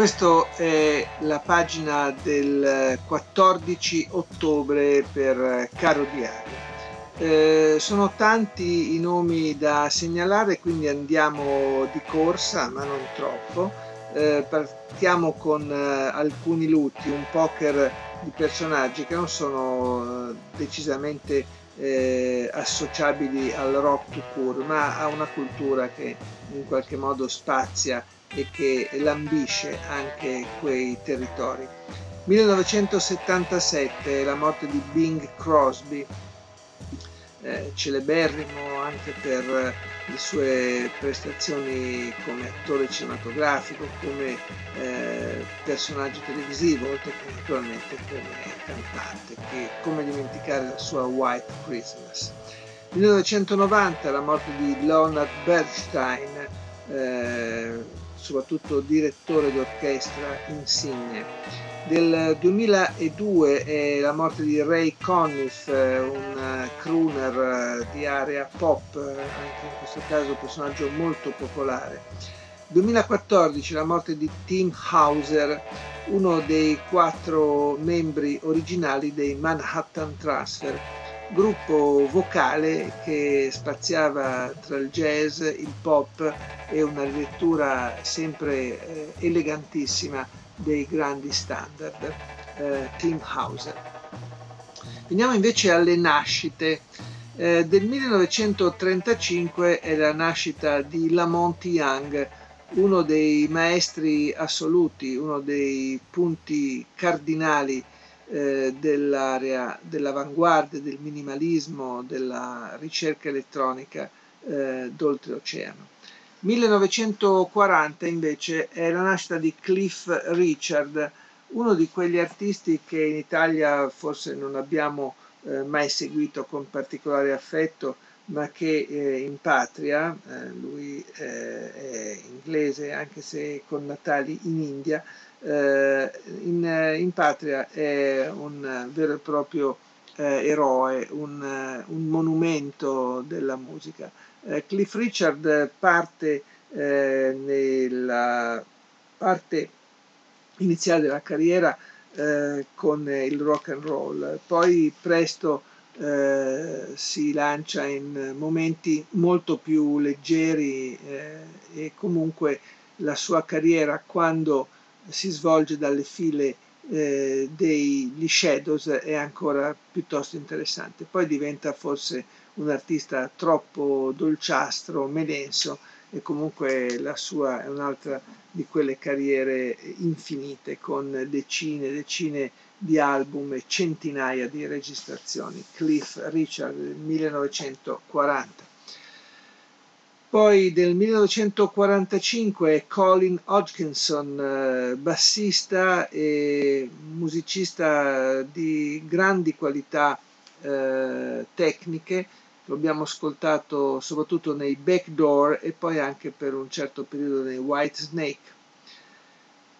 Questa è la pagina del 14 ottobre per Caro Diario. Eh, sono tanti i nomi da segnalare, quindi andiamo di corsa, ma non troppo. Eh, partiamo con eh, alcuni lutti, un poker di personaggi che non sono eh, decisamente eh, associabili al rock to cure, ma a una cultura che in qualche modo spazia e che lambisce anche quei territori. 1977 la morte di Bing Crosby, eh, celeberrimo anche per le sue prestazioni come attore cinematografico, come eh, personaggio televisivo, oltre che naturalmente come cantante, che come dimenticare la sua White Christmas. 1990 la morte di Leonard Bernstein, eh, soprattutto direttore d'orchestra insigne. Del 2002 è la morte di Ray Conniff, un crooner di area pop, anche in questo caso un personaggio molto popolare. 2014 la morte di Tim Hauser, uno dei quattro membri originali dei Manhattan Transfer, gruppo vocale che spaziava tra il jazz, il pop e una lettura sempre eh, elegantissima dei grandi standard, eh, Tim Hauser. Veniamo invece alle nascite. Eh, del 1935 è la nascita di Lamont Young, uno dei maestri assoluti, uno dei punti cardinali eh, dell'area dell'avanguardia, del minimalismo, della ricerca elettronica eh, d'oltreoceano. 1940 invece è la nascita di Cliff Richard, uno di quegli artisti che in Italia forse non abbiamo eh, mai seguito con particolare affetto, ma che eh, in patria, eh, lui eh, è inglese anche se con natali in India, in, eh, in, patria è un vero e proprio eh, eroe, un, eh, un, monumento della musica. Eh, Cliff Richard parte eh, nella parte iniziale della carriera con il rock and roll, poi presto si lancia in momenti molto più leggeri e comunque la sua carriera quando si svolge dalle file eh, degli Shadows è ancora piuttosto interessante. Poi diventa forse un artista troppo dolciastro, melenso e comunque la sua è un'altra di quelle carriere infinite con decine e decine di album e centinaia di registrazioni. Cliff Richard 1940. Poi del 1945 Colin Hodgkinson, eh, bassista e musicista di grandi qualità eh, tecniche, lo abbiamo ascoltato soprattutto nei Backdoor e poi anche per un certo periodo nei White Snake.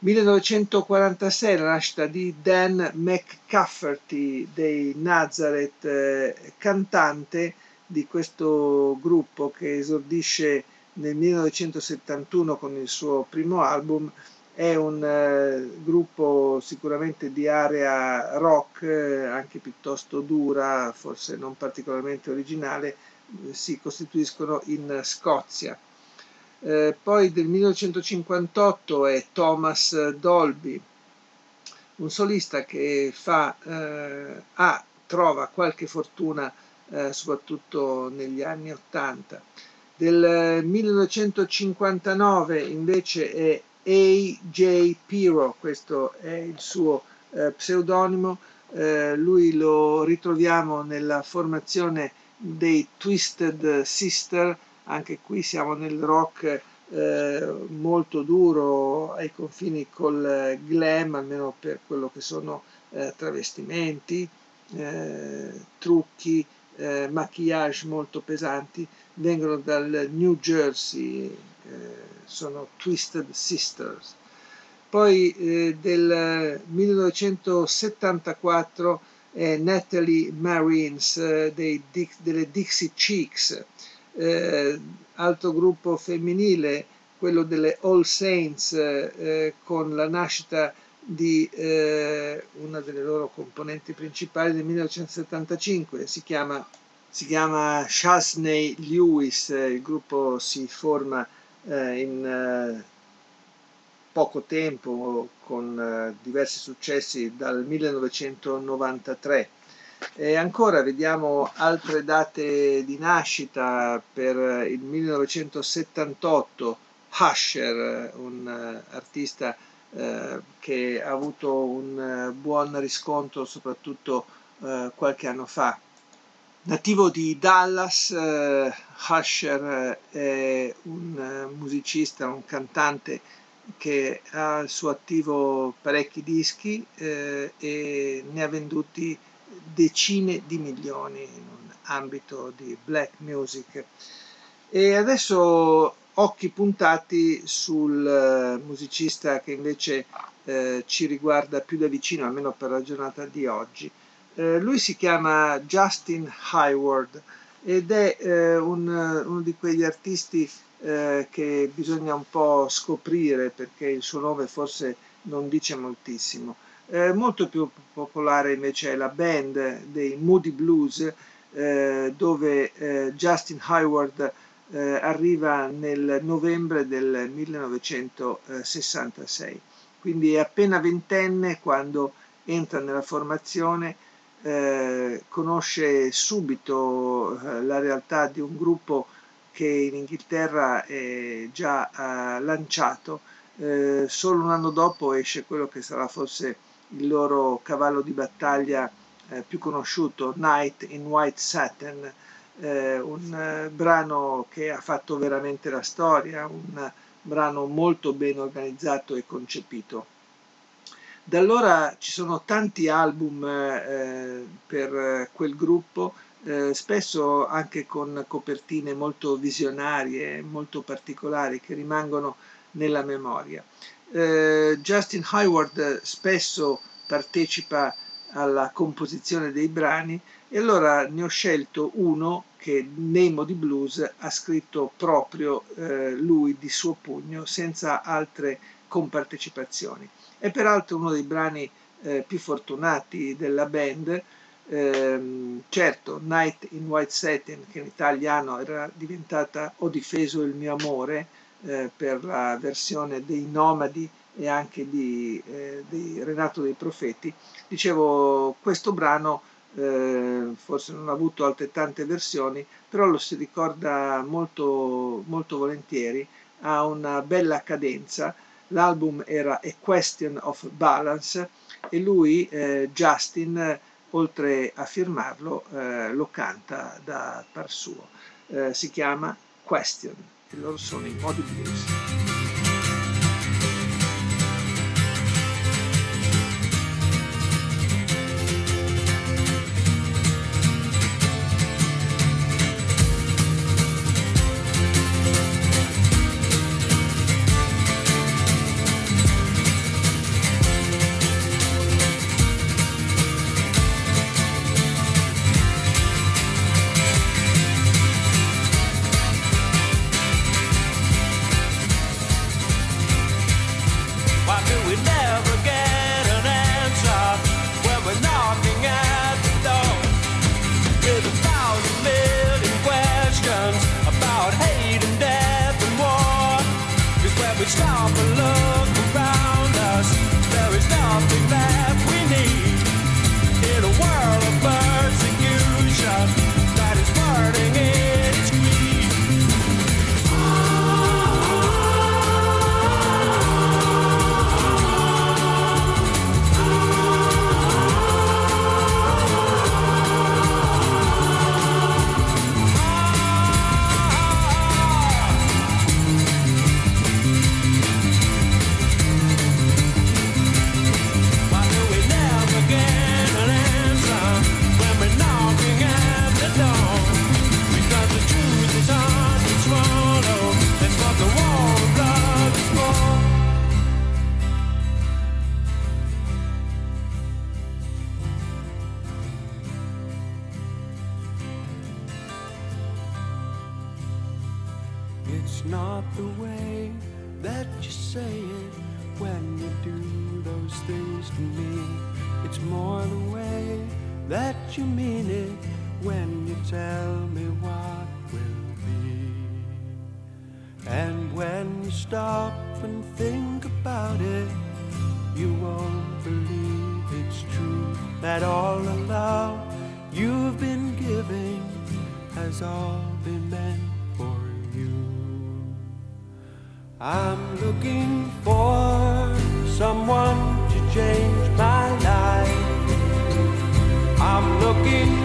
1946 la nascita di Dan McCafferty dei Nazareth, eh, cantante di questo gruppo che esordisce nel 1971 con il suo primo album è un eh, gruppo sicuramente di area rock, eh, anche piuttosto dura, forse non particolarmente originale, eh, si costituiscono in Scozia. Eh, poi del 1958 è Thomas Dolby, un solista che fa, eh, ha, trova qualche fortuna eh, soprattutto negli anni 80. Del 1959 invece è A.J. Piro, questo è il suo eh, pseudonimo, eh, lui lo ritroviamo nella formazione dei Twisted Sister, anche qui siamo nel rock eh, molto duro ai confini col glam, almeno per quello che sono eh, travestimenti, eh, trucchi, eh, maquillage molto pesanti, vengono dal New Jersey, eh, sono Twisted Sisters. Poi eh, del 1974 è Natalie Marines eh, dei, delle Dixie Cheeks, eh, altro gruppo femminile, quello delle All Saints, eh, con la nascita di eh, una delle loro componenti principali nel 1975, si chiama, si chiama Chasney Lewis, il gruppo si forma eh, in eh, poco tempo con eh, diversi successi dal 1993. E ancora vediamo altre date di nascita per il 1978, Husher, un artista uh, che ha avuto un uh, buon riscontro soprattutto qualche anno fa. Nativo di Dallas, Husher è un musicista, un cantante che ha al suo attivo parecchi dischi eh, e ne ha venduti decine di milioni in un ambito di black music. E adesso occhi puntati sul uh, musicista che invece uh, ci riguarda più da vicino, almeno per la giornata di oggi. Uh, lui si chiama Justin Hayward ed è un, uno di quegli artisti eh, che bisogna un po' scoprire perché il suo nome forse non dice moltissimo. Eh, molto più popolare invece è la band dei Moody Blues eh, dove eh, Justin Hayward eh, arriva nel novembre del 1966, quindi è appena ventenne quando entra nella formazione eh, conosce subito eh, la realtà di un gruppo che in Inghilterra è già uh, lanciato, eh, solo un anno dopo esce quello che sarà forse il loro cavallo di battaglia eh, più conosciuto, Night in White Satin, eh, un eh, brano che ha fatto veramente la storia, un brano molto ben organizzato e concepito. Da allora ci sono tanti album eh, per quel gruppo, eh, spesso anche con copertine molto visionarie, molto particolari che rimangono nella memoria. Eh, Justin Hayward spesso partecipa alla composizione dei brani e allora ne ho scelto uno che Nemo di Blues ha scritto proprio eh, lui di suo pugno senza altre compartecipazioni. È peraltro uno dei brani eh, più fortunati della band Ehm, certo, Night in White Satin, che in italiano era diventata Ho difeso il mio amore eh, per la versione dei Nomadi e anche di, eh, di Renato dei Profeti, dicevo questo brano eh, forse non ha avuto altrettante versioni, però lo si ricorda molto, molto volentieri, ha una bella cadenza. L'album era A Question of Balance e lui, eh, Justin, oltre a firmarlo eh, lo canta da par suo. Eh, si chiama Question e loro sono i Modi Blues. The way that you say it when you do those things to me. It's more the way that you mean it when you tell me what will be. And when you stop and think about it, you won't believe it's true that all the love you've been giving has all been meant for you. I'm looking for someone to change my life. I'm looking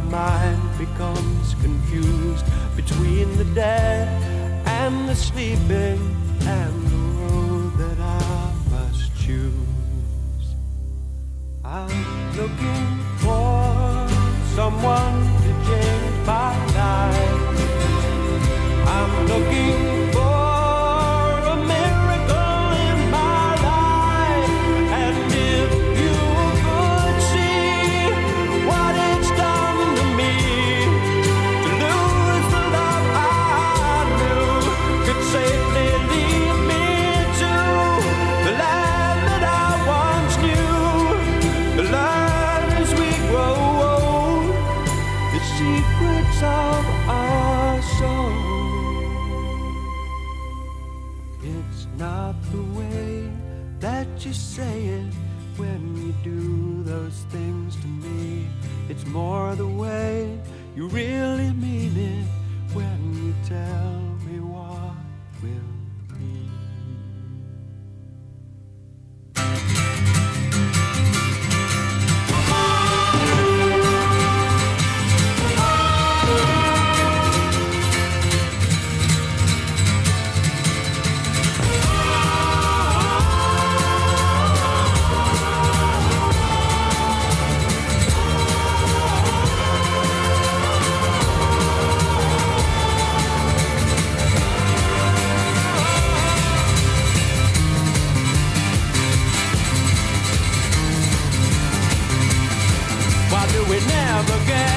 my mind becomes confused between the dead and the sleeping and the road that I must choose. I'm looking you say it when you do those things to me. It's more the way you really mean it when you tell me what will never get